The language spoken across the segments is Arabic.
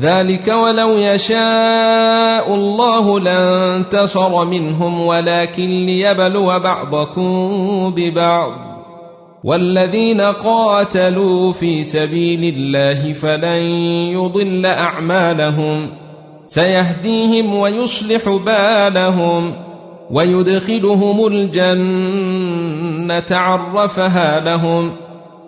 ذلك ولو يشاء الله لانتصر منهم ولكن ليبلو بعضكم ببعض. والذين قاتلوا في سبيل الله فلن يضل أعمالهم. سيهديهم ويصلح بالهم ويدخلهم الجنة عرفها لهم.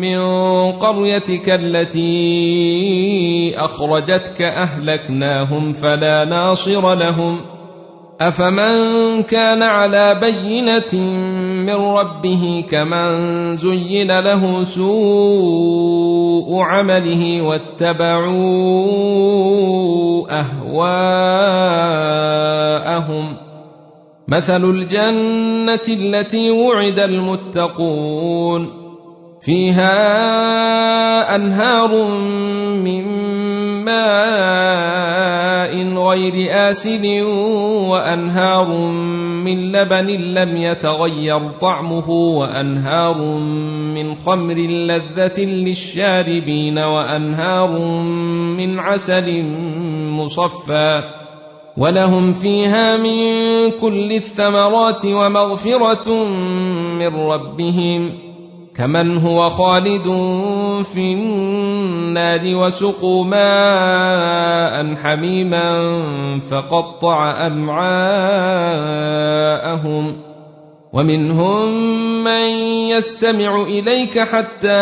من قريتك التي أخرجتك أهلكناهم فلا ناصر لهم أفمن كان على بينة من ربه كمن زين له سوء عمله واتبعوا أهواءهم مثل الجنة التي وعد المتقون فيها أنهار من ماء غير آسن وأنهار من لبن لم يتغير طعمه وأنهار من خمر لذة للشاربين وأنهار من عسل مصفى ولهم فيها من كل الثمرات ومغفرة من ربهم كمن هو خالد في النار وسقوا ماء حميما فقطع أمعاءهم ومنهم من يستمع إليك حتى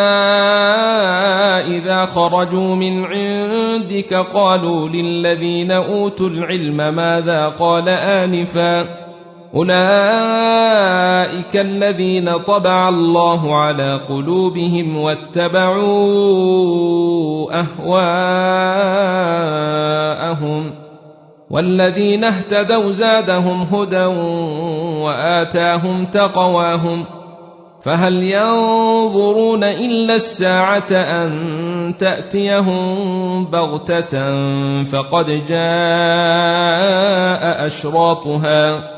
إذا خرجوا من عندك قالوا للذين أوتوا العلم ماذا قال آنفا اولئك الذين طبع الله على قلوبهم واتبعوا اهواءهم والذين اهتدوا زادهم هدى واتاهم تقواهم فهل ينظرون الا الساعة ان تاتيهم بغته فقد جاء اشراطها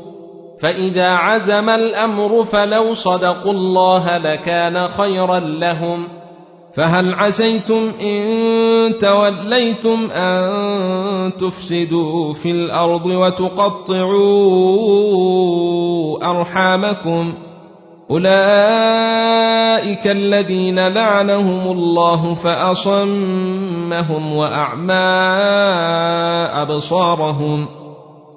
فإذا عزم الأمر فلو صدقوا الله لكان خيرا لهم. فهل عسيتم إن توليتم أن تفسدوا في الأرض وتقطعوا أرحامكم؟ أولئك الذين لعنهم الله فأصمهم وأعمى أبصارهم.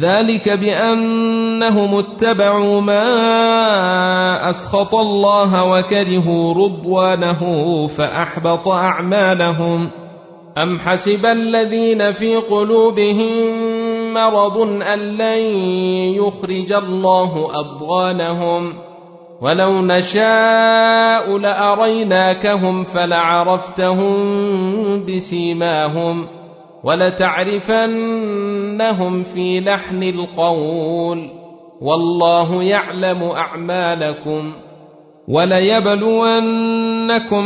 ذلك بأنهم اتبعوا ما أسخط الله وكرهوا رضوانه فأحبط أعمالهم. أم حسب الذين في قلوبهم مرض أن لن يخرج الله أضغانهم؟ ولو نشاء لأريناكهم فلعرفتهم بسيماهم. ولتعرفنهم في لحن القول والله يعلم أعمالكم وليبلونكم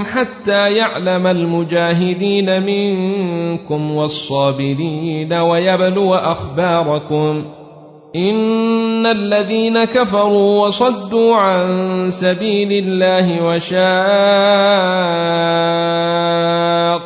حتى يعلم المجاهدين منكم والصابرين ويبلو أخباركم إن الذين كفروا وصدوا عن سبيل الله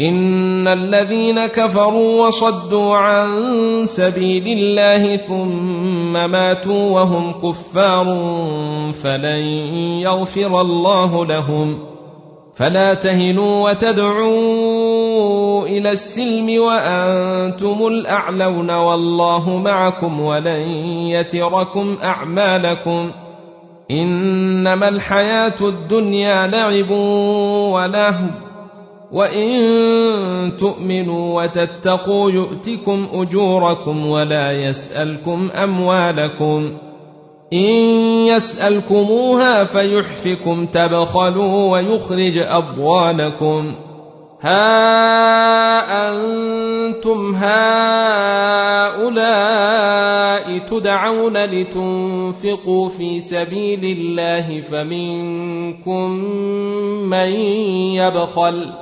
ان الذين كفروا وصدوا عن سبيل الله ثم ماتوا وهم كفار فلن يغفر الله لهم فلا تهنوا وتدعوا إلى السلم وأنتم الاعلون والله معكم ولن يتركم اعمالكم انما الحياة الدنيا لعب ولهو وان تؤمنوا وتتقوا يؤتكم اجوركم ولا يسالكم اموالكم ان يسالكموها فيحفكم تبخلوا ويخرج اضوانكم ها أنتم هؤلاء تدعون لتنفقوا في سبيل الله فمنكم من يبخل